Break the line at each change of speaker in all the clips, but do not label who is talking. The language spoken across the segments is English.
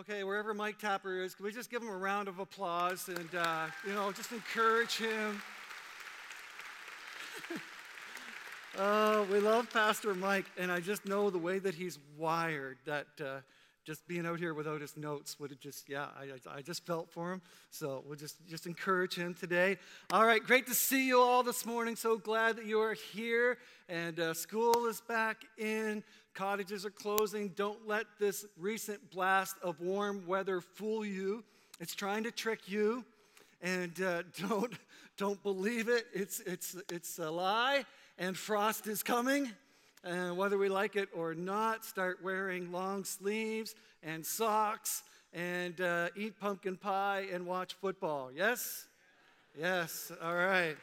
Okay, wherever Mike Tapper is, can we just give him a round of applause and, uh, you know, just encourage him? oh, we love Pastor Mike, and I just know the way that he's wired that uh, just being out here without his notes would have just, yeah, I, I just felt for him. So we'll just, just encourage him today. All right, great to see you all this morning. So glad that you are here. And uh, school is back in. Cottages are closing. Don't let this recent blast of warm weather fool you. It's trying to trick you. And uh, don't, don't believe it. It's, it's, it's a lie. And frost is coming. And whether we like it or not, start wearing long sleeves and socks and uh, eat pumpkin pie and watch football. Yes? Yes. All right.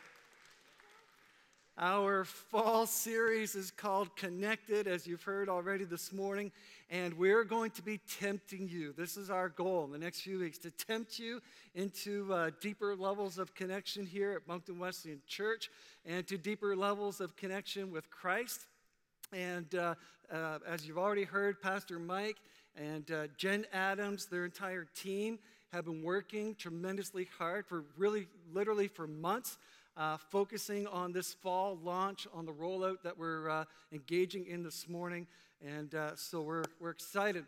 Our fall series is called Connected, as you've heard already this morning, and we're going to be tempting you. This is our goal in the next few weeks to tempt you into uh, deeper levels of connection here at Moncton Wesleyan Church and to deeper levels of connection with Christ. And uh, uh, as you've already heard, Pastor Mike and uh, Jen Adams, their entire team, have been working tremendously hard for really, literally for months uh, focusing on this fall launch, on the rollout that we're uh, engaging in this morning. And uh, so we're, we're excited.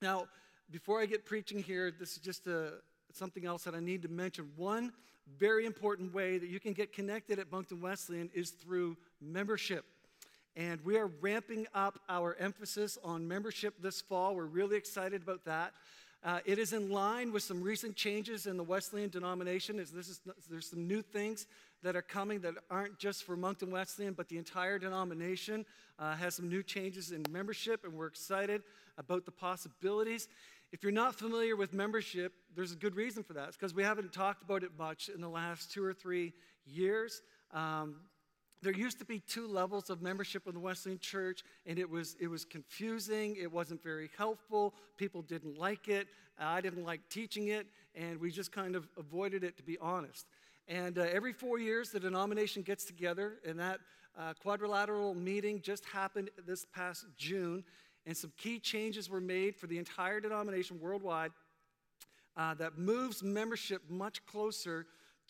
Now, before I get preaching here, this is just a, uh, something else that I need to mention. One very important way that you can get connected at Moncton Wesleyan is through membership. And we are ramping up our emphasis on membership this fall. We're really excited about that. Uh, it is in line with some recent changes in the Wesleyan denomination. Is, is, there's some new things that are coming that aren't just for Moncton Wesleyan, but the entire denomination uh, has some new changes in membership, and we're excited about the possibilities. If you're not familiar with membership, there's a good reason for that. It's because we haven't talked about it much in the last two or three years. Um, there used to be two levels of membership in the Wesleyan Church, and it was, it was confusing. It wasn't very helpful. People didn't like it. I didn't like teaching it, and we just kind of avoided it, to be honest. And uh, every four years, the denomination gets together, and that uh, quadrilateral meeting just happened this past June, and some key changes were made for the entire denomination worldwide uh, that moves membership much closer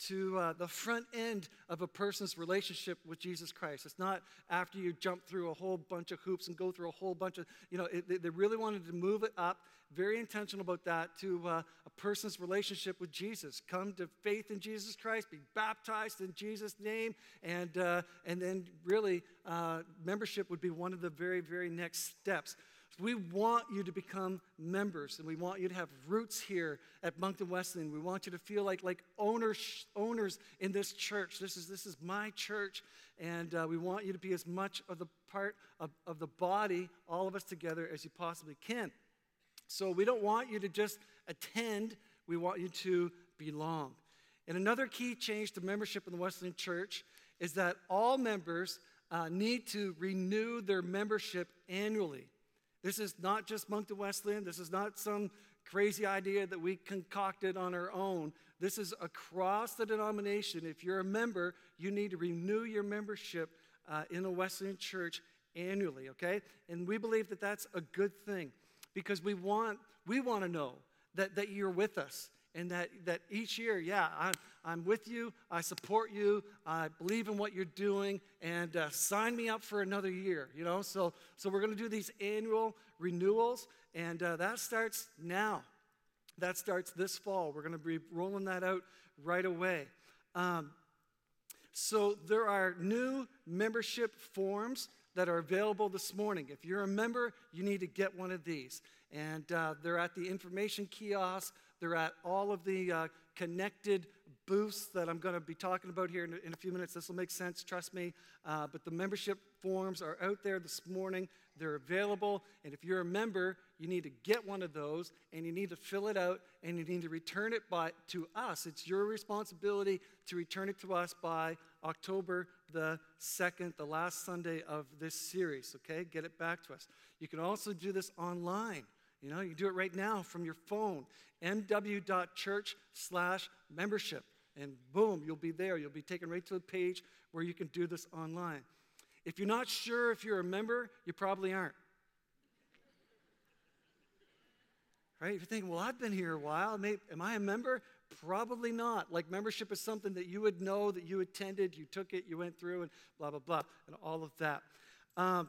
to uh, the front end of a person's relationship with Jesus Christ. It's not after you jump through a whole bunch of hoops and go through a whole bunch of, you know, it, they really wanted to move it up, very intentional about that, to uh, a person's relationship with Jesus. Come to faith in Jesus Christ, be baptized in Jesus' name, and, uh, and then really uh, membership would be one of the very, very next steps. We want you to become members and we want you to have roots here at Moncton Wesleyan. We want you to feel like, like owners, owners in this church. This is, this is my church, and uh, we want you to be as much of the part of, of the body, all of us together, as you possibly can. So we don't want you to just attend, we want you to belong. And another key change to membership in the Wesleyan Church is that all members uh, need to renew their membership annually. This is not just Moncton Wesleyan. This is not some crazy idea that we concocted on our own. This is across the denomination. If you're a member, you need to renew your membership uh, in a Wesleyan church annually, okay? And we believe that that's a good thing because we want, we want to know that, that you're with us and that, that each year, yeah, I'm, I'm with you, I support you, I believe in what you're doing, and uh, sign me up for another year, you know? So, so we're going to do these annual renewals, and uh, that starts now. That starts this fall. We're going to be rolling that out right away. Um, so there are new membership forms that are available this morning. If you're a member, you need to get one of these. And uh, they're at the information kiosk they're at all of the uh, connected booths that I'm going to be talking about here in, in, a few minutes. This will make sense, trust me. Uh, but the membership forms are out there this morning. They're available. And if you're a member, you need to get one of those and you need to fill it out and you need to return it by, to us. It's your responsibility to return it to us by October the 2nd, the last Sunday of this series, okay? Get it back to us. You can also do this online. You know, you do it right now from your phone, mw.church slash membership. And boom, you'll be there. You'll be taken right to a page where you can do this online. If you're not sure if you're a member, you probably aren't. right? If you're thinking, well, I've been here a while, Maybe, am I a member? Probably not. Like membership is something that you would know that you attended, you took it, you went through, and blah, blah, blah, and all of that. Um,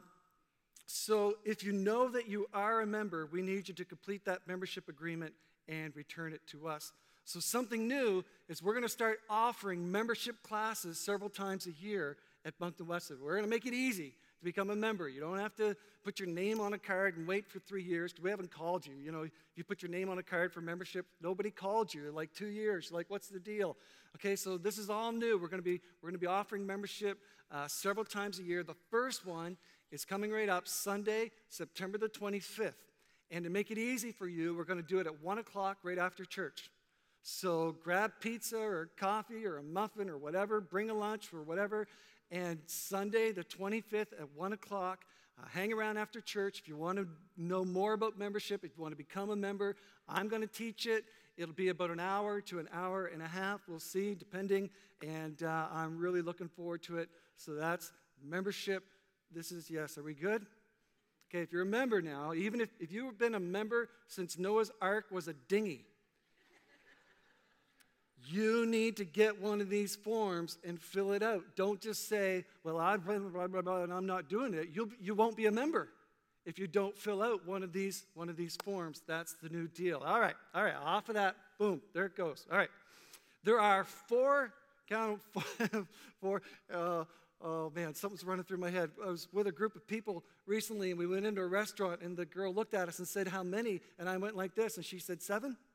so if you know that you are a member, we need you to complete that membership agreement and return it to us. So, something new is we're going to start offering membership classes several times a year at Moncton Wesleyan. We're going to make it easy to become a member. You don't have to put your name on a card and wait for three years we haven't called you. You know, you put your name on a card for membership, nobody called you like two years. Like, what's the deal? Okay, so this is all new. We're going to be we're going to be offering membership uh, several times a year. The first one is coming right up Sunday, September the 25th. And to make it easy for you, we're going to do it at 1 o'clock right after church. So grab pizza or coffee or a muffin or whatever, bring a lunch or whatever. And Sunday, the 25th at 1 o'clock, uh, hang around after church. If you want to know more about membership, if you want to become a member, I'm going to teach it. It'll be about an hour to an hour and a half. We'll see, depending. And uh, I'm really looking forward to it. So that's membership. This is, yes, are we good? Okay, if you're a member now, even if, if you've been a member since Noah's Ark was a dinghy, you need to get one of these forms and fill it out. Don't just say, well, I've been blah, blah, blah, and I'm not doing it. You'll, you won't be a member if you don't fill out one of these one of these forms. That's the new deal. All right, all right. Off of that, boom, there it goes. All right. There are four count four. four uh, oh man, something's running through my head. I was with a group of people recently, and we went into a restaurant, and the girl looked at us and said, "How many?" And I went like this, and she said, seven.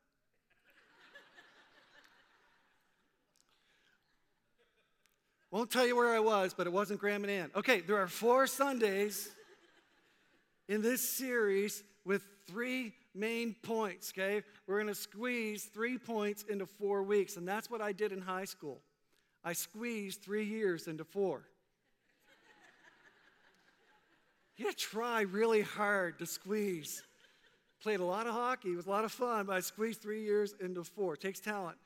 Won't tell you where I was, but it wasn't Graham and Ann. Okay, there are four Sundays in this series with three main points, okay? We're to squeeze three points into four weeks, and that's what I did in high school. I squeezed three years into four. You gotta try really hard to squeeze. Played a lot of hockey, it was a lot of fun, but I squeezed three years into four. It takes talent.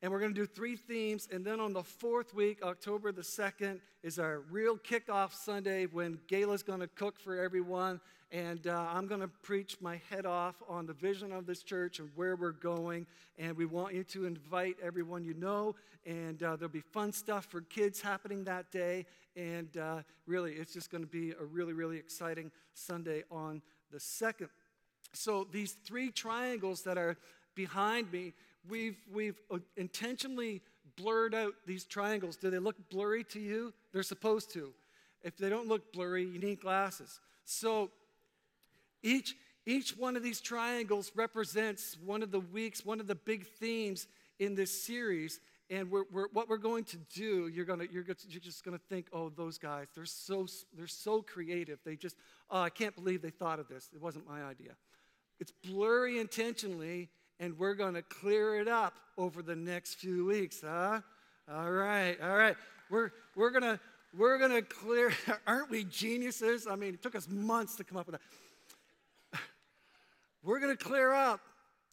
And we're to do three themes. And then on the fourth week, October the 2nd, is our real kickoff Sunday when Gayla's going to cook for everyone. And uh, I'm going to preach my head off on the vision of this church and where we're going. And we want you to invite everyone you know. And uh, there'll be fun stuff for kids happening that day. And uh, really, it's just going to be a really, really exciting Sunday on the 2nd. So these three triangles that are behind me we've, we've uh, intentionally blurred out these triangles. Do they look blurry to you? They're supposed to. If they don't look blurry, you need glasses. So each, each one of these triangles represents one of the weeks, one of the big themes in this series. And we're, we're, what we're going to do, you're, gonna, you're, you're just going to think, oh, those guys, they're so, they're so creative. They just, oh, I can't believe they thought of this. It wasn't my idea. It's blurry intentionally and we're going to clear it up over the next few weeks, huh? All right, all right. We're, we're going to we're to clear, aren't we geniuses? I mean, it took us months to come up with that. We're going to clear up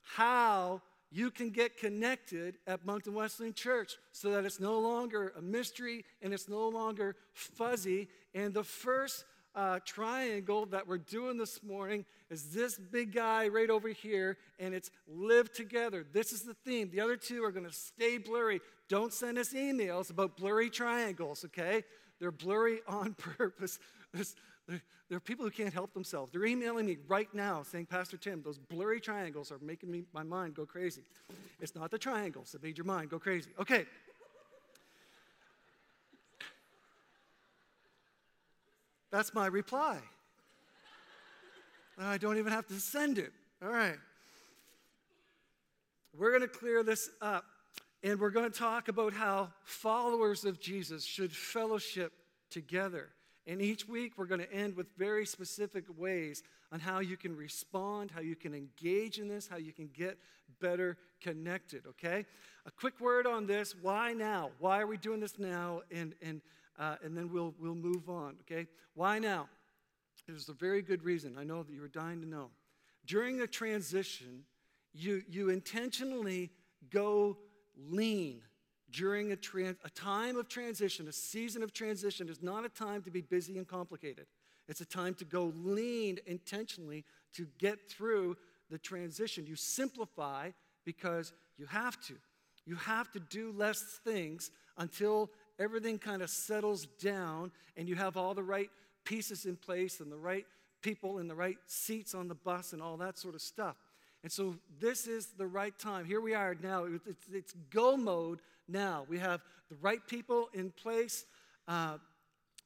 how you can get connected at Moncton Wesleyan Church so that it's no longer a mystery and it's no longer fuzzy. And the first uh, triangle that we're doing this morning is this big guy right over here, and it's live together. This is the theme. The other two are going to stay blurry. Don't send us emails about blurry triangles, okay? They're blurry on purpose. There, there are people who can't help themselves. They're emailing me right now saying, Pastor Tim, those blurry triangles are making me, my mind go crazy. It's not the triangles that made your mind go crazy. Okay. That's my reply. I don't even have to send it. All right. We're going to clear this up and we're going to talk about how followers of Jesus should fellowship together. And each week we're going to end with very specific ways on how you can respond, how you can engage in this, how you can get better connected, okay? A quick word on this why now? Why are we doing this now? And, and uh, and then we'll, we'll move on, okay? Why now? There's a very good reason. I know that you were dying to know. During a transition, you, you intentionally go lean during a, a time of transition, a season of transition is not a time to be busy and complicated. It's a time to go lean intentionally to get through the transition. You simplify because you have to. You have to do less things until everything kind of settles down and you have all the right pieces in place and the right people in the right seats on the bus and all that sort of stuff. And so this is the right time. Here we are now. It's, it's go mode now. We have the right people in place, uh,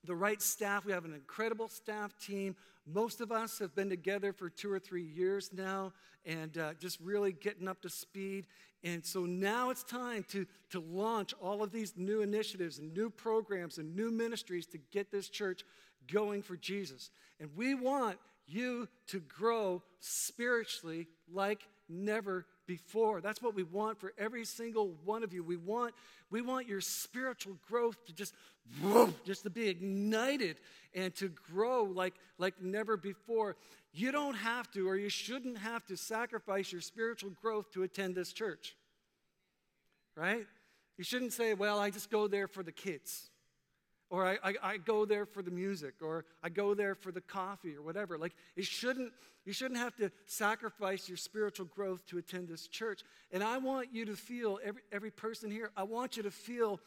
the right staff. We have an incredible staff team. Most of us have been together for two or three years now and uh, just really getting up to speed. And so now it's time to, to launch all of these new initiatives and new programs and new ministries to get this church going for Jesus. And we want you to grow spiritually like never before. That's what we want for every single one of you. We want, we want your spiritual growth to just, just to be ignited and to grow like, like never before. You don't have to, or you shouldn't have to sacrifice your spiritual growth to attend this church. Right? You shouldn't say, well, I just go there for the kids or I, I, I, go there for the music, or I go there for the coffee, or whatever. Like, it shouldn't, you shouldn't have to sacrifice your spiritual growth to attend this church. And I want you to feel, every, every person here, I want you to feel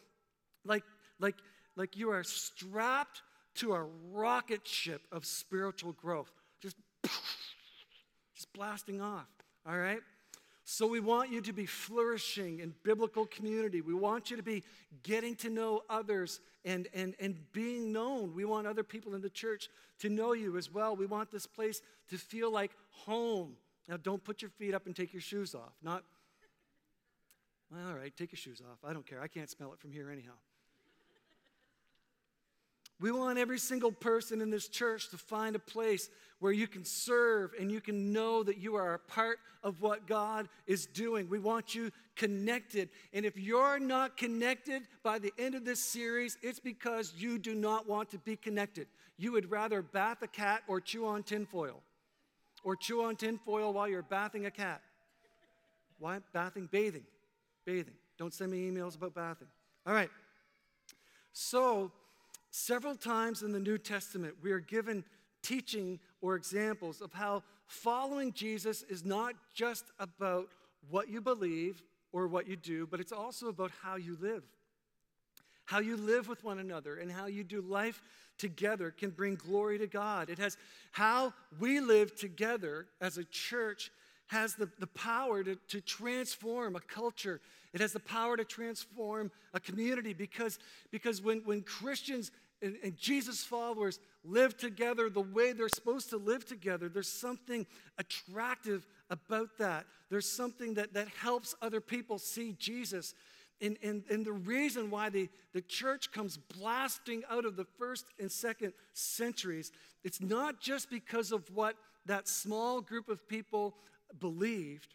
like, like, like you are strapped to a rocket ship of spiritual growth, just, just blasting off, all right? So we want you to be flourishing in biblical community. We want you to be getting to know others and, and, and being known. We want other people in the church to know you as well. We want this place to feel like home. Now, don't put your feet up and take your shoes off. Not, well, all right, take your shoes off. I don't care. I can't smell it from here anyhow. We want every single person in this church to find a place where you can serve and you can know that you are a part of what God is doing. We want you connected. And if you're not connected by the end of this series, it's because you do not want to be connected. You would rather bath a cat or chew on tinfoil, or chew on tinfoil while you're bathing a cat. Why? Bathing, bathing, bathing. Don't send me emails about bathing. All right. So, Several times in the New Testament, we are given teaching or examples of how following Jesus is not just about what you believe or what you do, but it's also about how you live. How you live with one another and how you do life together can bring glory to God. It has how we live together as a church has the, the power to, to transform a culture. It has the power to transform a community because, because when, when Christians and, and Jesus' followers live together the way they're supposed to live together, there's something attractive about that. There's something that, that helps other people see Jesus. And, and, and the reason why the, the church comes blasting out of the first and second centuries, it's not just because of what that small group of people believed,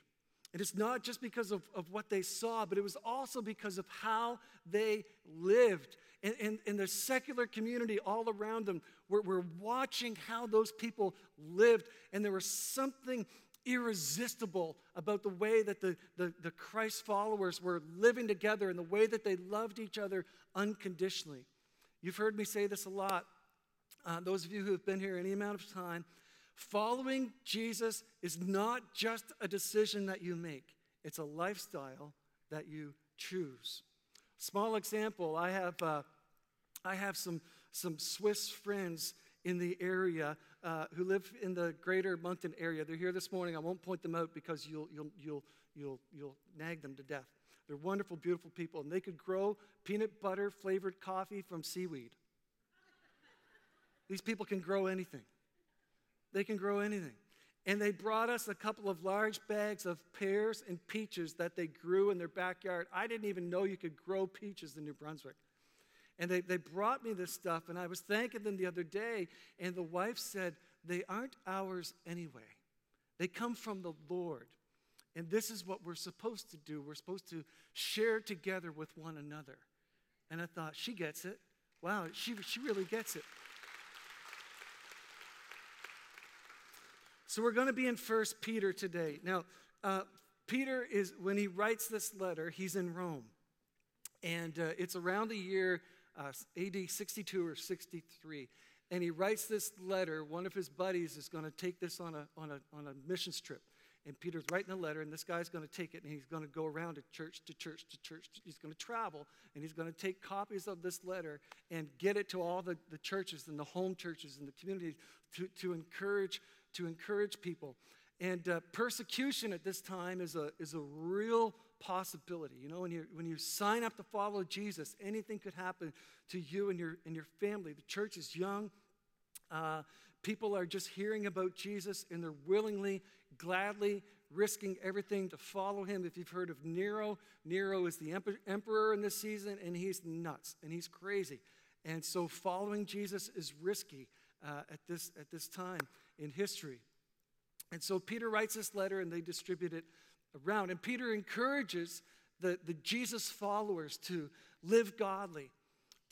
and it's not just because of, of what they saw, but it was also because of how they lived and, and, and the secular community all around them were, were watching how those people lived, and there was something irresistible about the way that the, the, the Christ followers were living together and the way that they loved each other unconditionally. You've heard me say this a lot. Uh, those of you who have been here any amount of time, following Jesus is not just a decision that you make, it's a lifestyle that you choose. Small example I have, uh, I have some, some Swiss friends in the area uh, who live in the greater Moncton area. They're here this morning. I won't point them out because you'll, you'll, you'll, you'll, you'll nag them to death. They're wonderful, beautiful people, and they could grow peanut butter flavored coffee from seaweed. These people can grow anything. They can grow anything. And they brought us a couple of large bags of pears and peaches that they grew in their backyard. I didn't even know you could grow peaches in New Brunswick. And they, they brought me this stuff, and I was thanking them the other day, and the wife said, They aren't ours anyway. They come from the Lord. And this is what we're supposed to do. We're supposed to share together with one another. And I thought, she gets it. Wow, she, she really gets it. So we're going to be in First Peter today. Now, uh, Peter is, when he writes this letter, he's in Rome. And uh, it's around the year uh, AD 62 or 63. And he writes this letter. One of his buddies is going to take this on a, on, a, on a missions trip. And Peter's writing a letter, and this guy's going to take it and he's going to go around to church to church to church. He's going to travel and he's going to take copies of this letter and get it to all the, the churches and the home churches and the communities to, to, encourage, to encourage people. And uh, persecution at this time is a, is a real possibility. You know, when you, when you sign up to follow Jesus, anything could happen to you and your, and your family. The church is young. Uh, people are just hearing about Jesus and they're willingly, gladly risking everything to follow him. If you've heard of Nero, Nero is the emperor in this season and he's nuts and he's crazy. And so following Jesus is risky uh, at, this, at this time in history. And so Peter writes this letter and they distribute it around. And Peter encourages the, the Jesus followers to live godly,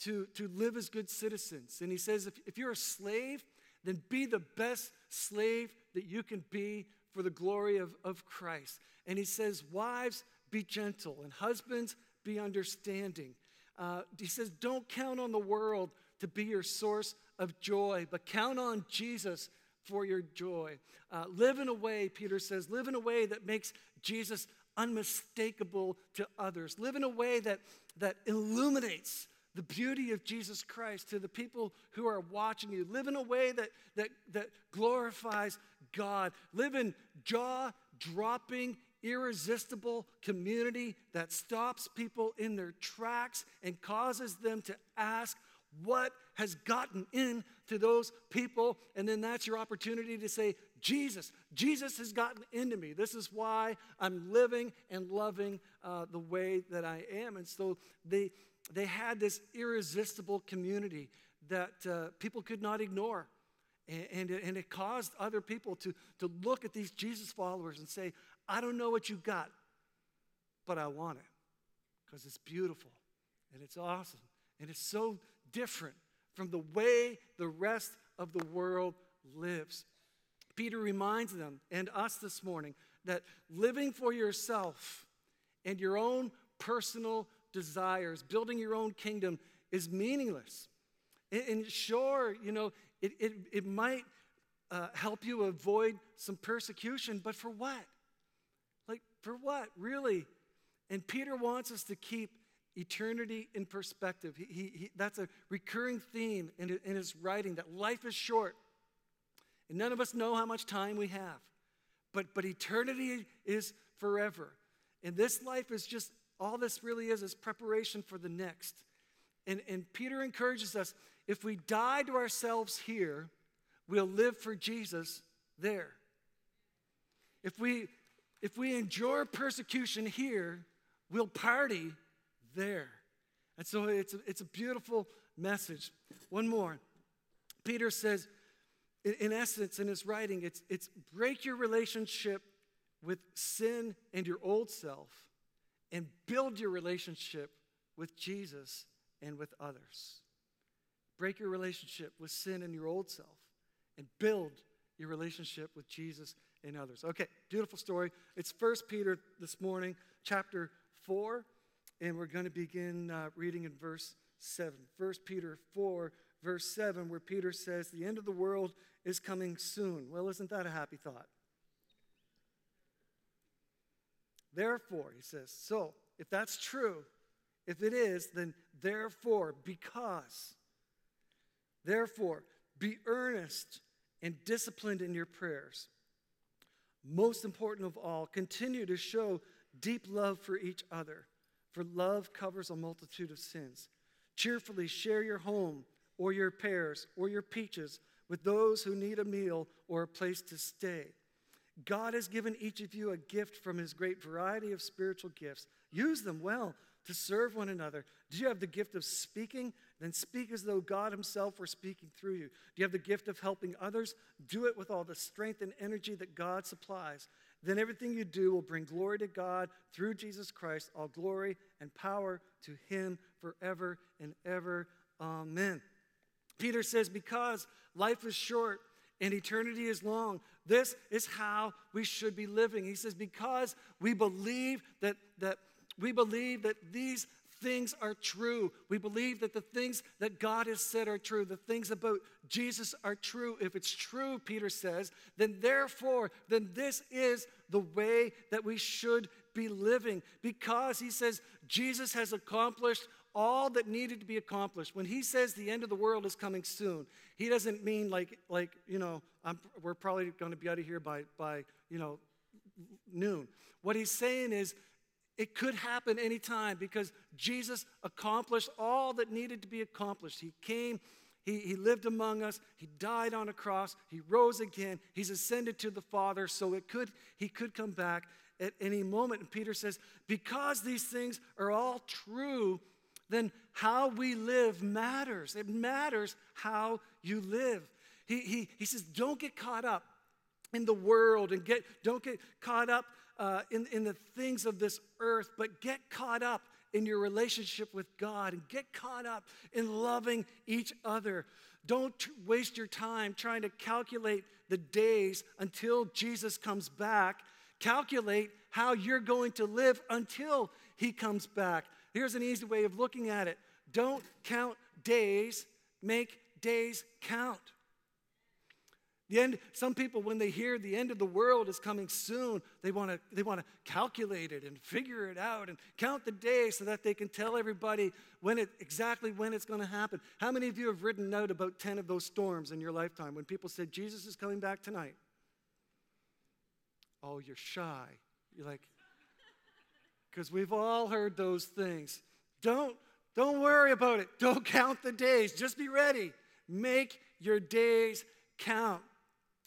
to, to live as good citizens. And he says, if, if you're a slave, then be the best slave that you can be for the glory of, of Christ. And he says, Wives, be gentle, and husbands, be understanding. Uh, he says, Don't count on the world to be your source of joy, but count on Jesus for your joy. Uh, live in a way, Peter says, live in a way that makes Jesus unmistakable to others. Live in a way that, that illuminates the beauty of Jesus Christ to the people who are watching you. Live in a way that, that, that glorifies God. Live in jaw dropping, irresistible community that stops people in their tracks and causes them to ask, What has gotten into those people? And then that's your opportunity to say, Jesus, Jesus has gotten into me. This is why I'm living and loving uh, the way that I am. And so they, they had this irresistible community that uh, people could not ignore. And, and, and it caused other people to, to look at these Jesus followers and say, I don't know what you got, but I want it because it's beautiful and it's awesome and it's so different from the way the rest of the world lives. Peter reminds them and us this morning that living for yourself and your own personal desires, building your own kingdom is meaningless. And, sure, you know, it, it, it might uh, help you avoid some persecution, but for what? Like, for what, really? And Peter wants us to keep eternity in perspective. He, he, he, that's a recurring theme in, in his writing that life is short. And none of us know how much time we have. But, but eternity is forever. And this life is just all this really is is preparation for the next. And, and Peter encourages us if we die to ourselves here, we'll live for Jesus there. If we, if we endure persecution here, we'll party there. And so it's a, it's a beautiful message. One more. Peter says, in, in essence, in his writing, it's, it's break your relationship with sin and your old self and build your relationship with Jesus and with others. Break your relationship with sin and your old self and build your relationship with Jesus and others. Okay, beautiful story. It's First Peter this morning, chapter 4, and we're going to begin uh, reading in verse 7. First Peter 4, verse 7, where Peter says, The end of the world is coming soon. Well, isn't that a happy thought? Therefore, he says, so if that's true, if it is, then therefore, because, therefore, be earnest and disciplined in your prayers. Most important of all, continue to show deep love for each other, for love covers a multitude of sins. Cheerfully share your home or your pears or your peaches with those who need a meal or a place to stay. God has given each of you a gift from his great variety of spiritual gifts. Use them well to serve one another. Do you have the gift of speaking? Then speak as though God himself were speaking through you. Do you have the gift of helping others? Do it with all the strength and energy that God supplies. Then everything you do will bring glory to God through Jesus Christ, all glory and power to him forever and ever. Amen. Peter says, Because life is short and eternity is long, this is how we should be living. He says, Because we believe that, that we believe that these things are true. We believe that the things that God has said are true. The things about Jesus are true. If it's true, Peter says, then therefore, then this is the way that we should be living because he says Jesus has accomplished all that needed to be accomplished. When he says the end of the world is coming soon, he doesn't mean like, like you know, I'm, we're probably going to be out of here by, by, you know, noon. What he's saying is it could happen anytime because Jesus accomplished all that needed to be accomplished. He came, he, he lived among us, he died on a cross, he rose again, he's ascended to the Father, so it could, he could come back at any moment. And Peter says, because these things are all true, then how we live matters. It matters how you live. He, he, he says, don't get caught up in the world and get, don't get caught up uh, in, in the things of this earth, but get caught up in your relationship with God and get caught up in loving each other. Don't tr- waste your time trying to calculate the days until Jesus comes back. Calculate how you're going to live until he comes back. Here's an easy way of looking at it don't count days, make days count. The end, some people, when they hear the end of the world is coming soon, they want to they want to calculate it and figure it out and count the days so that they can tell everybody when it exactly when it's going to happen. How many of you have written out about 10 of those storms in your lifetime when people said Jesus is coming back tonight? Oh, you're shy. You're like, because we've all heard those things. Don't don't worry about it. Don't count the days. Just be ready. Make your days count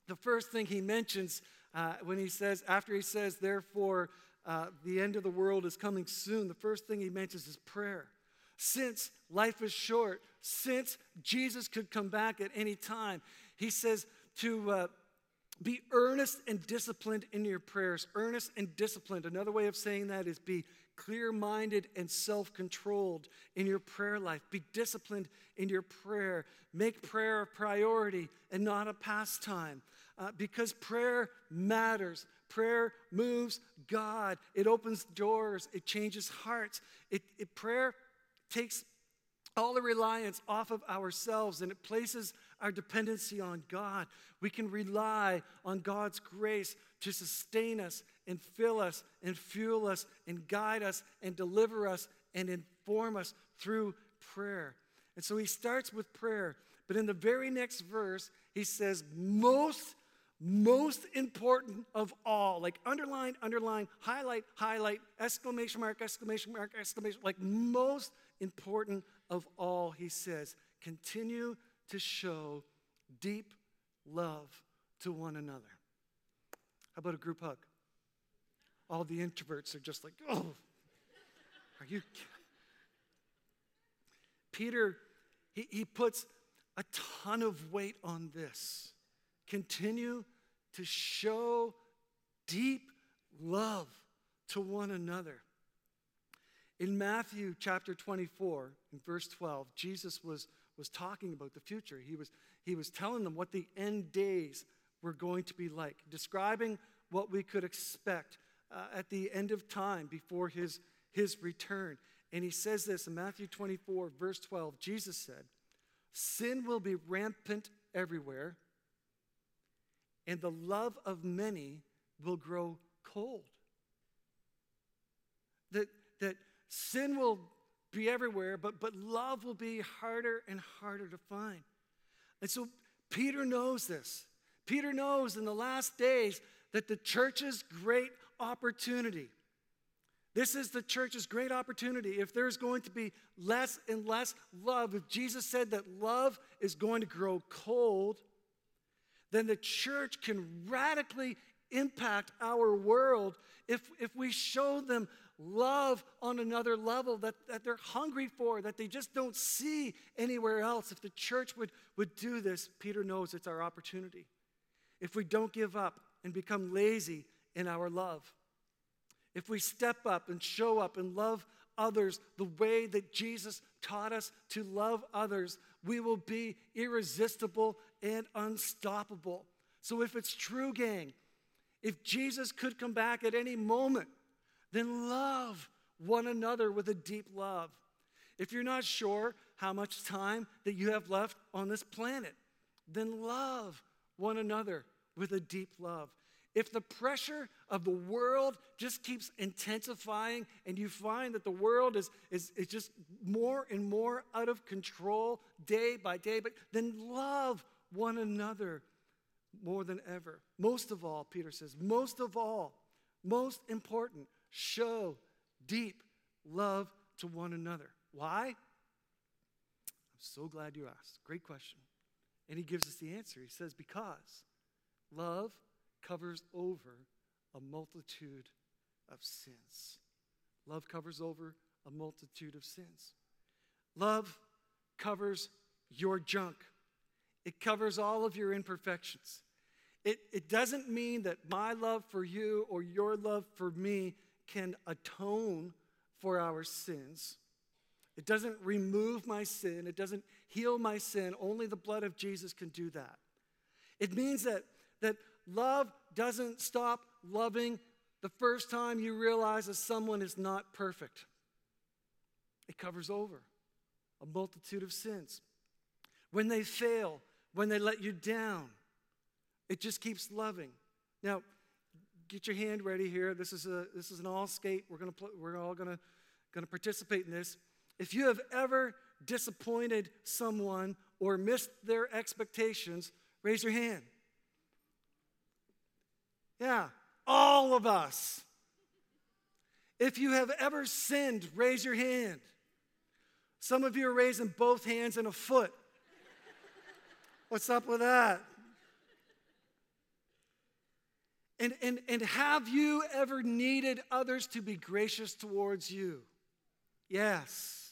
the first thing he mentions uh, when he says, after he says, therefore, uh, the end of the world is coming soon, the first thing he mentions is prayer. Since life is short, since Jesus could come back at any time, he says to uh, be earnest and disciplined in your prayers. Earnest and disciplined. Another way of saying that is be clear minded and self controlled in your prayer life. Be disciplined in your prayer. Make prayer a priority and not a pastime uh, because prayer matters. Prayer moves God, it opens doors, it changes hearts. It, it, prayer takes all the reliance off of ourselves and it places our dependency on God. We can rely on God's grace to sustain us and fill us and fuel us and guide us and deliver us and inform us through prayer. And so he starts with prayer, but in the very next verse, he says, Most, most important of all, like underline, underline, highlight, highlight, exclamation mark, exclamation mark, exclamation, like most important of all, he says, continue to show deep love to one another. How about a group hug? All the introverts are just like, oh, are you? Peter, he, he puts a ton of weight on this. Continue to show deep love to one another. In Matthew chapter 24, in verse 12, Jesus was, was talking about the future. He was, he was telling them what the end days were going to be like, describing what we could expect uh, at the end of time before his, his return. And he says this in Matthew 24, verse 12 Jesus said, Sin will be rampant everywhere, and the love of many will grow cold. That, that sin will be everywhere, but, but love will be harder and harder to find. And so Peter knows this. Peter knows in the last days that the church's great opportunity, this is the church's great opportunity. If there's going to be less and less love, if Jesus said that love is going to grow cold, then the church can radically impact our world if, if we show them love on another level that, that they're hungry for, that they just don't see anywhere else. If the church would, would do this, Peter knows it's our opportunity. If we don't give up and become lazy in our love, if we step up and show up and love others the way that Jesus taught us to love others, we will be irresistible and unstoppable. So, if it's true, gang, if Jesus could come back at any moment, then love one another with a deep love. If you're not sure how much time that you have left on this planet, then love one another with a deep love. If the pressure of the world just keeps intensifying and you find that the world is, is, is just more and more out of control day by day, but then love one another more than ever. Most of all, Peter says, most of all, most important, show deep love to one another. Why? I'm so glad you asked. Great question. And he gives us the answer. He says, because love covers over a multitude of sins. Love covers over a multitude of sins. Love covers your junk, it covers all of your imperfections. It, it doesn't mean that my love for you or your love for me can atone for our sins. It doesn't remove my sin. It doesn't heal my sin. Only the blood of Jesus can do that. It means that, that love doesn't stop loving the first time you realize that someone is not perfect. It covers over a multitude of sins. When they fail, when they let you down, it just keeps loving. Now, get your hand ready here. This is, a, this is an all skate. We're, gonna we're all going to participate in this. If you have ever disappointed someone or missed their expectations, raise your hand. Yeah, all of us. If you have ever sinned, raise your hand. Some of you are raising both hands and a foot. What's up with that? And, and, and have you ever needed others to be gracious towards you? Yes.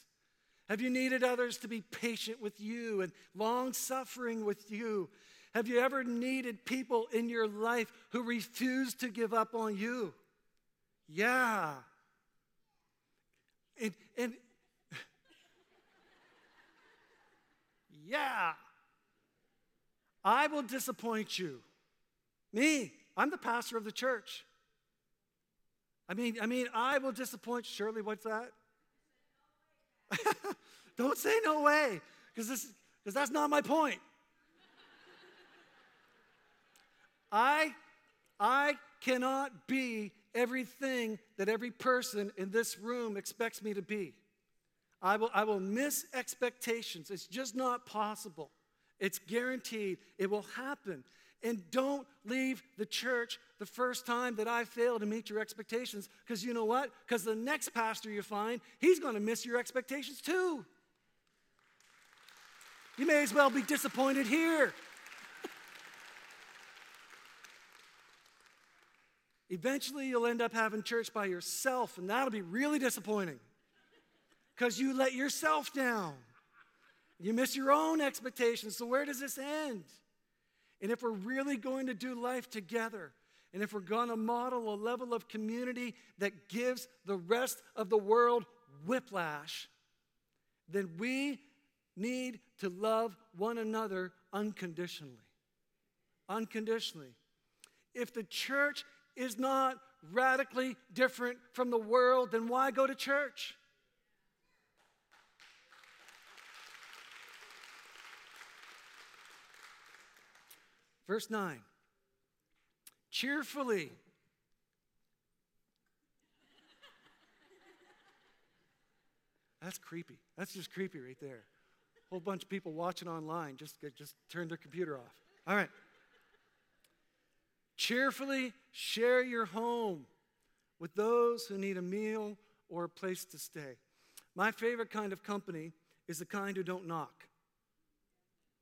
Have you needed others to be patient with you and long suffering with you? Have you ever needed people in your life who refuse to give up on you? Yeah. And, and yeah. I will disappoint you. Me, I'm the pastor of the church. I mean, I mean, I will disappoint. Shirley, what's that? Don't say no way, Because this because that's not my point. I, I cannot be everything that every person in this room expects me to be. I will, I will miss expectations. It's just not possible. It's guaranteed. It will happen. And don't leave the church the first time that I fail to meet your expectations, because you know what? Because the next pastor you find, he's going to miss your expectations too. You may as well be disappointed here. Eventually, you'll end up having church by yourself, and that'll be really disappointing because you let yourself down. You miss your own expectations. So, where does this end? And if we're really going to do life together, and if we're going to model a level of community that gives the rest of the world whiplash, then we need to love one another unconditionally. Unconditionally. If the church is not radically different from the world, then why go to church? Verse 9 cheerfully. That's creepy. That's just creepy right there. Whole bunch of people watching online just, just turned their computer off. All right. Cheerfully share your home with those who need a meal or a place to stay. My favorite kind of company is the kind who don't knock.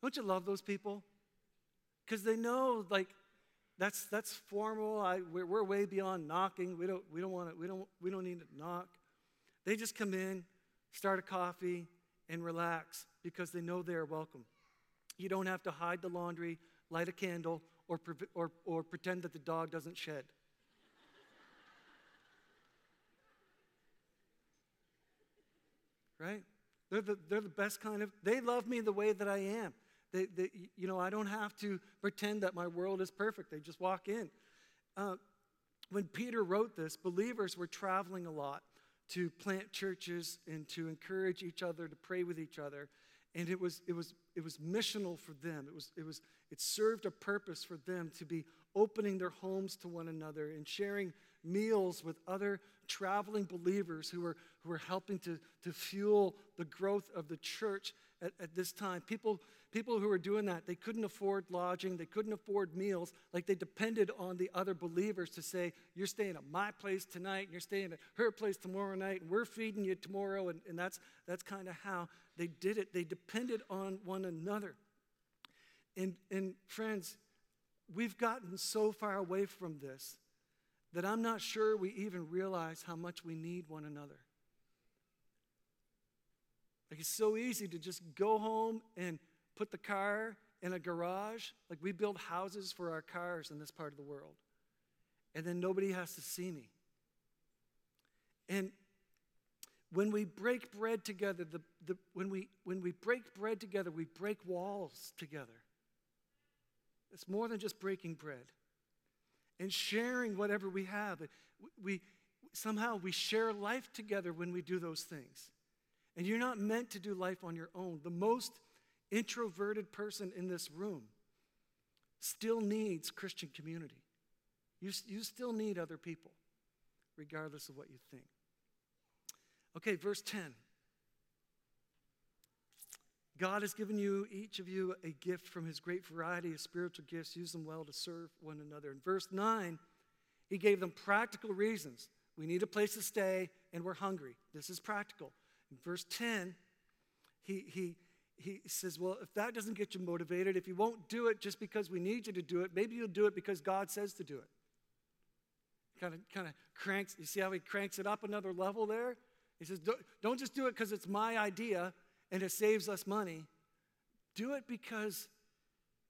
Don't you love those people? Because they know, like, that's, that's formal. I, we're, we're way beyond knocking. We don't, we, don't wanna, we, don't, we don't need to knock. They just come in, start a coffee, and relax because they know they are welcome. You don't have to hide the laundry, light a candle, or, or, or pretend that the dog doesn't shed. right? They're the, they're the best kind of, they love me the way that I am. They, they, you know, I don't have to pretend that my world is perfect. They just walk in. Uh, when Peter wrote this, believers were traveling a lot to plant churches and to encourage each other, to pray with each other. And it was, it was, it was missional for them. It, was, it, was, it served a purpose for them to be opening their homes to one another and sharing meals with other traveling believers who were, who were helping to, to fuel the growth of the church at, at this time. People, people who were doing that, they couldn't afford lodging, they couldn't afford meals. Like they depended on the other believers to say, You're staying at my place tonight, and you're staying at her place tomorrow night, and we're feeding you tomorrow. And, and that's, that's kind of how they did it. They depended on one another. And, and friends, we've gotten so far away from this that I'm not sure we even realize how much we need one another. Like it's so easy to just go home and put the car in a garage. Like we build houses for our cars in this part of the world. And then nobody has to see me. And when we break bread together, the, the, when, we, when we break bread together, we break walls together. It's more than just breaking bread and sharing whatever we have. We, somehow we share life together when we do those things. And you're not meant to do life on your own. The most introverted person in this room still needs Christian community. You, you still need other people, regardless of what you think. Okay, verse 10. God has given you, each of you, a gift from his great variety of spiritual gifts. Use them well to serve one another. In verse 9, he gave them practical reasons. We need a place to stay and we're hungry. This is practical. In verse 10, he, he, he says, Well, if that doesn't get you motivated, if you won't do it just because we need you to do it, maybe you'll do it because God says to do it. Kind of, kind of cranks, you see how he cranks it up another level there? He says, Don't, don't just do it because it's my idea and it saves us money. Do it because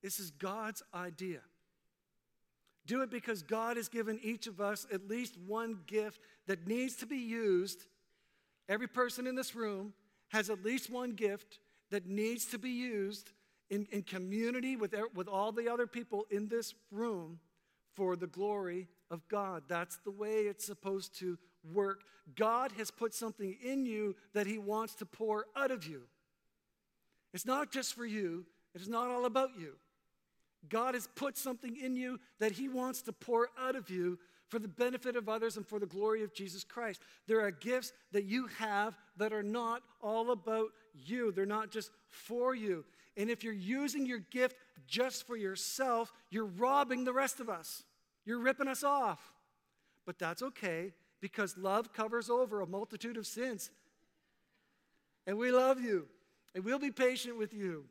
this is God's idea. Do it because God has given each of us at least one gift that needs to be used. Every person in this room has at least one gift that needs to be used in, in community with, with all the other people in this room for the glory of God. That's the way it's supposed to work. God has put something in you that He wants to pour out of you. It's not just for you, it is not all about you. God has put something in you that He wants to pour out of you for the benefit of others and for the glory of Jesus Christ. There are gifts that you have that are not all about you, they're not just for you. And if you're using your gift just for yourself, you're robbing the rest of us. You're ripping us off. But that's okay because love covers over a multitude of sins. And we love you, and we'll be patient with you.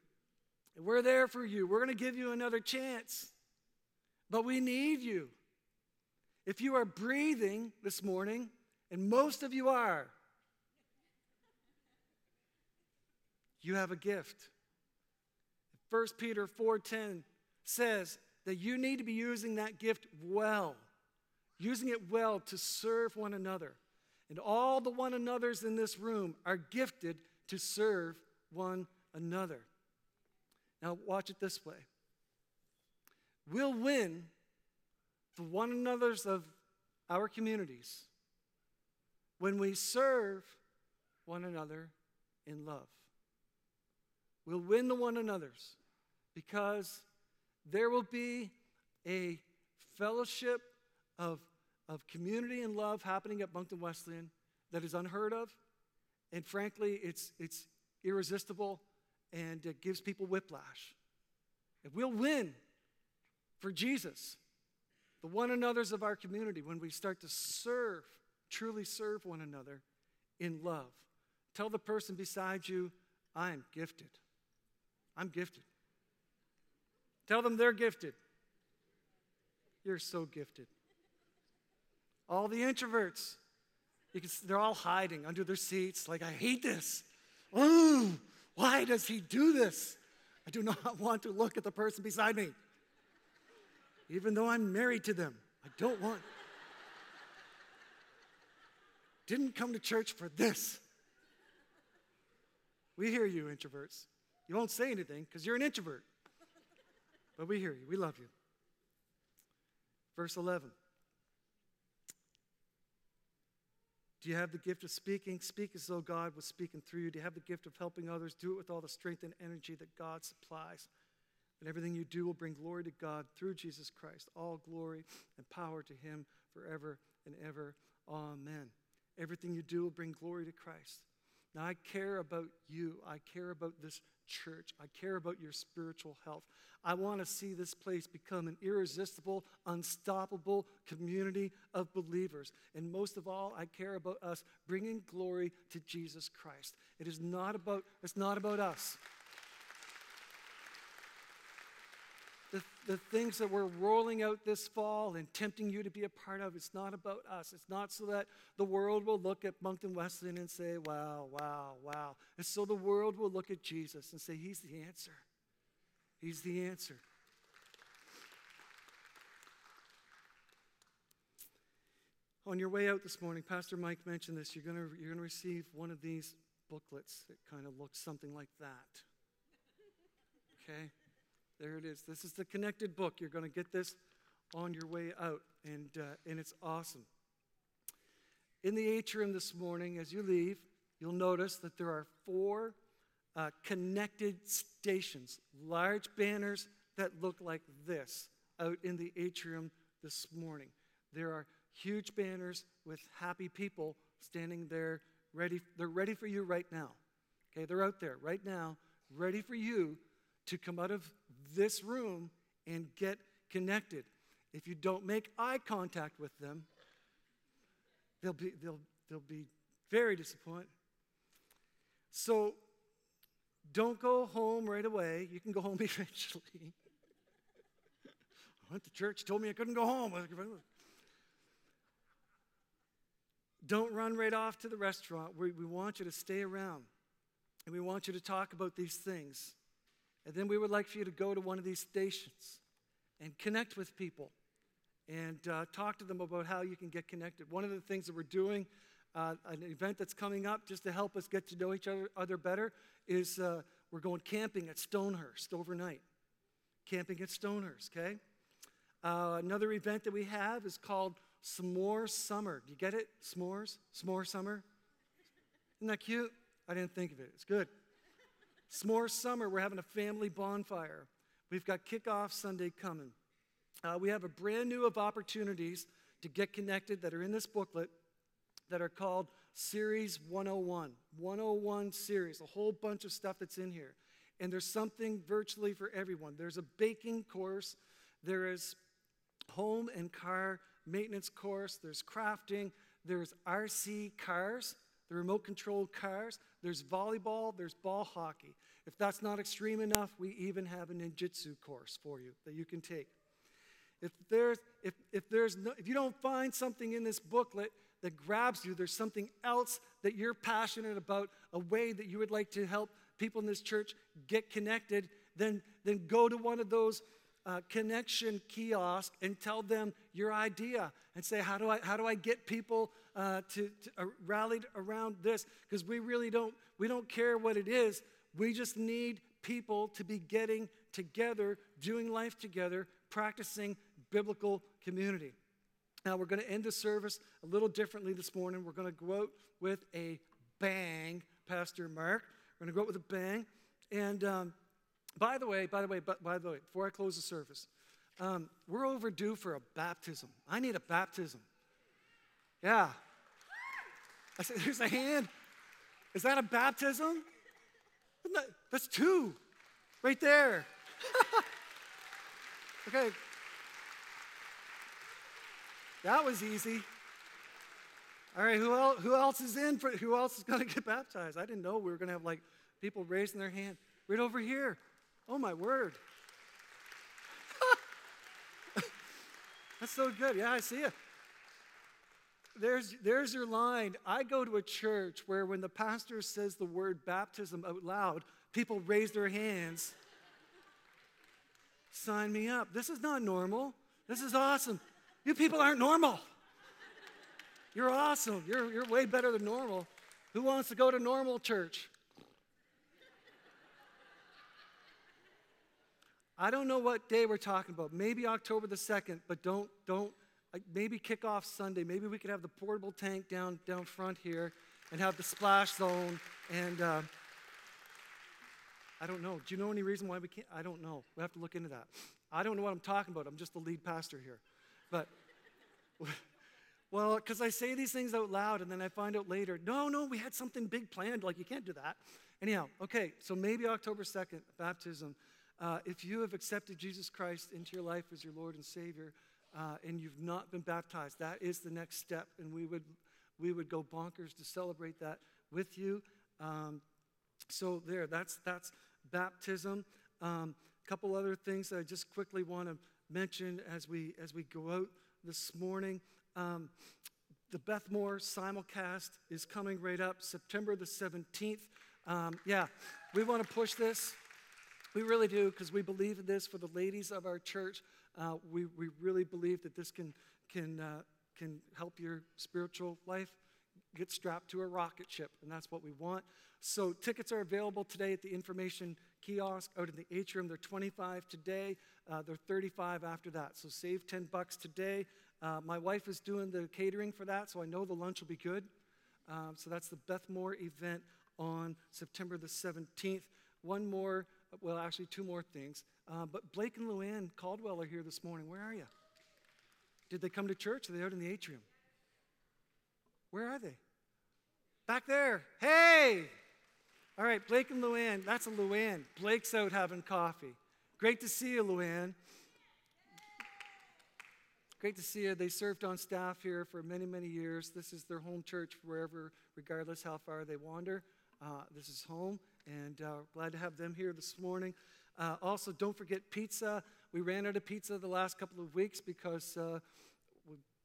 And we're there for you. We're going to give you another chance. But we need you. If you are breathing this morning, and most of you are, you have a gift. 1 Peter 4:10 says that you need to be using that gift well using it well to serve one another. And all the one another's in this room are gifted to serve one another. Now, watch it this way we'll win the one another's of our communities when we serve one another in love. We'll win the one another's because there will be a fellowship of, of community and love happening at Moncton Wesleyan that is unheard of. And frankly, it's, it's irresistible and it gives people whiplash. And we'll win for Jesus, the one another's of our community, when we start to serve, truly serve one another in love. Tell the person beside you, I'm gifted. I'm gifted. Tell them they're gifted. You're so gifted. All the introverts, can, they're all hiding under their seats, like, I hate this. Ooh, why does he do this? I do not want to look at the person beside me, even though I'm married to them. I don't want. Didn't come to church for this. We hear you, introverts. You won't say anything because you're an introvert. But we hear you. We love you. Verse 11. Do you have the gift of speaking? Speak as though God was speaking through you. Do you have the gift of helping others? Do it with all the strength and energy that God supplies. And everything you do will bring glory to God through Jesus Christ. All glory and power to Him forever and ever. Amen. Everything you do will bring glory to Christ. Now, I care about you. I care about this church. I care about your spiritual health. I want to see this place become an irresistible, unstoppable community of believers. And most of all, I care about us bringing glory to Jesus Christ. It is not about, it's not about us. The, things that we're rolling out this fall and tempting you to be a part of, it's not about us. It's not so that the world will look at Moncton Wesleyan and say, wow, wow, wow. It's so the world will look at Jesus and say, He's the answer. He's the answer. On your way out this morning, Pastor Mike mentioned this. You're going to you're going to receive one of these booklets that kind of looks something like that. Okay? There it is. This is the connected book. You're going to get this on your way out, and, uh, and it's awesome. In the atrium this morning, as you leave, you'll notice that there are four uh, connected stations, large banners that look like this out in the atrium this morning. There are huge banners with happy people standing there ready. They're ready for you right now. Okay, they're out there right now, ready for you to come out of this room and get connected. If you don't make eye contact with them, they'll be, they'll, they'll be very disappointed. So don't go home right away. You can go home eventually. I went to church, told me I couldn't go home. Don't run right off to the restaurant. We, we want you to stay around. And we want you to talk about these things. And then we would like for you to go to one of these stations and connect with people and uh, talk to them about how you can get connected. One of the things that we're doing, uh, an event that's coming up just to help us get to know each other, other better, is uh, we're going camping at Stonehurst overnight. Camping at Stonehurst, okay? Uh, another event that we have is called S'more Summer. Do you get it? S'mores? S'more Summer? Isn't that cute? I didn't think of it. It's good. S'more Summer, we're having a family bonfire. We've got kickoff Sunday coming. Uh, we have a brand new of opportunities to get connected that are in this booklet that are called Series 101. 101 series, a whole bunch of stuff that's in here. And there's something virtually for everyone. There's a baking course, there is home and car maintenance course, there's crafting, there's RC cars the remote controlled cars, there's volleyball, there's ball hockey. If that's not extreme enough, we even have a ninjutsu course for you that you can take. If there's if, if there's no, if you don't find something in this booklet that grabs you, there's something else that you're passionate about, a way that you would like to help people in this church get connected, then, then go to one of those uh, connection kiosks and tell them your idea and say, how do I, how do I get people uh, to, to uh, rallied around this? Because we really don't, we don't care what it is. We just need people to be getting together, doing life together, practicing biblical community. Now, we're going to end the service a little differently this morning. We're going to go out with a bang, Pastor Mark. We're going to go out with a bang. And um, by the way, by the way, by the way, before I close the service, um, we're overdue for a baptism. I need a baptism. Yeah. I said, there's a hand. Is that a baptism? That, that's two right there. okay. That was easy. All right, who else, who else is in? For, who else is going to get baptized? I didn't know we were going to have like people raising their hand right over here. Oh, my word. That's so good. Yeah, I see it. There's, there's your line. I go to a church where when the pastor says the word baptism out loud, people raise their hands. Sign me up. This is not normal. This is awesome. You people aren't normal. You're awesome. You're, you're way better than normal. Who wants to go to normal church? I don't know what day we're talking about. Maybe October the 2nd, but don't, don't, like maybe kick off Sunday. Maybe we could have the portable tank down down front here and have the splash zone. And uh, I don't know. Do you know any reason why we can't? I don't know. We have to look into that. I don't know what I'm talking about. I'm just the lead pastor here. But, well, because I say these things out loud and then I find out later, no, no, we had something big planned. Like, you can't do that. Anyhow, okay, so maybe October 2nd, baptism. Uh, if you have accepted Jesus Christ into your life as your Lord and Savior, uh, and you've not been baptized, that is the next step, and we would we would go bonkers to celebrate that with you. Um, so there, that's that's baptism. A um, couple other things that I just quickly want to mention as we as we go out this morning. Um, the Beth Moore simulcast is coming right up, September the 17th. Um, yeah, we want to push this. We really do because we believe in this for the ladies of our church. Uh, we, we really believe that this can, can, uh, can help your spiritual life get strapped to a rocket ship, and that's what we want. So, tickets are available today at the information kiosk out in the atrium. They're 25 today, uh, they're 35 after that. So, save 10 bucks today. Uh, my wife is doing the catering for that, so I know the lunch will be good. Um, so, that's the Beth Moore event on September the 17th. One more, well, actually, two more things. Uh, but Blake and Luann Caldwell are here this morning. Where are you? Did they come to church? Are they out in the atrium? Where are they? Back there. Hey! All right, Blake and Luann. That's a Luann. Blake's out having coffee. Great to see you, Luann. Great to see you. They served on staff here for many, many years. This is their home church wherever, regardless how far they wander. Uh, this is home, and uh, glad to have them here this morning. Uh, also, don't forget pizza. We ran out of pizza the last couple of weeks because uh,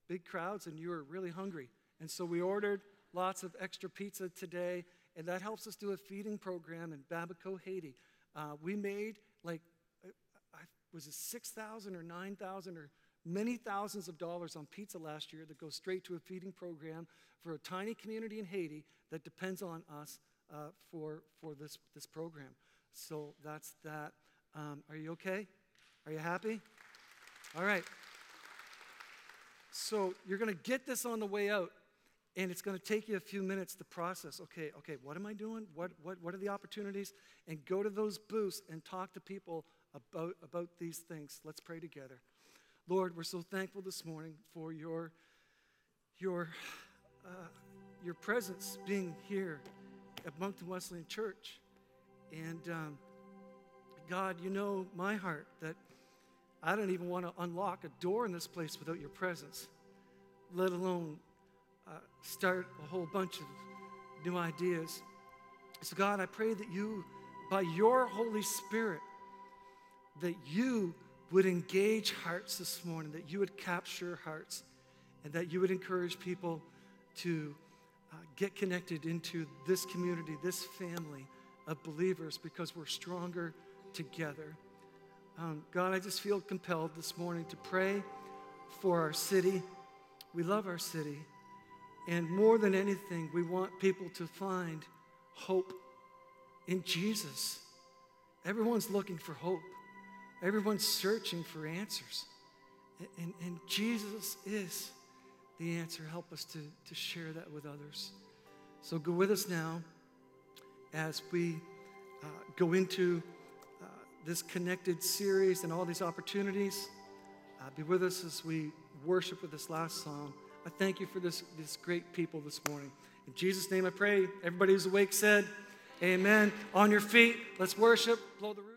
big crowds and you were really hungry. And so we ordered lots of extra pizza today, and that helps us do a feeding program in Bamako, Haiti. Uh, we made like, uh, was it 6,000 or 9,000 or many thousands of dollars on pizza last year that goes straight to a feeding program for a tiny community in Haiti that depends on us uh, for, for this, this program. So that's that. Um, are you okay? Are you happy? All right. So you're going to get this on the way out, and it's going to take you a few minutes to process. Okay, okay, what am I doing? What, what, what are the opportunities? And go to those booths and talk to people about, about these things. Let's pray together. Lord, we're so thankful this morning for your, your, uh, your presence being here at Moncton Wesleyan Church. And um, God, you know my heart that I don't even want to unlock a door in this place without your presence, let alone uh, start a whole bunch of new ideas. So, God, I pray that you, by your Holy Spirit, that you would engage hearts this morning, that you would capture hearts, and that you would encourage people to uh, get connected into this community, this family of believers, because we're stronger together. Um, God, I just feel compelled this morning to pray for our city. We love our city. And more than anything, we want people to find hope in Jesus. Everyone's looking for hope, everyone's searching for answers. And, and, and Jesus is the answer. Help us to, to share that with others. So go with us now as we uh, go into uh, this connected series and all these opportunities. Uh, be with us as we worship with this last song. I thank you for this, this great people this morning. In Jesus' name I pray. Everybody who's awake said, Amen. On your feet, let's worship. Blow the roof.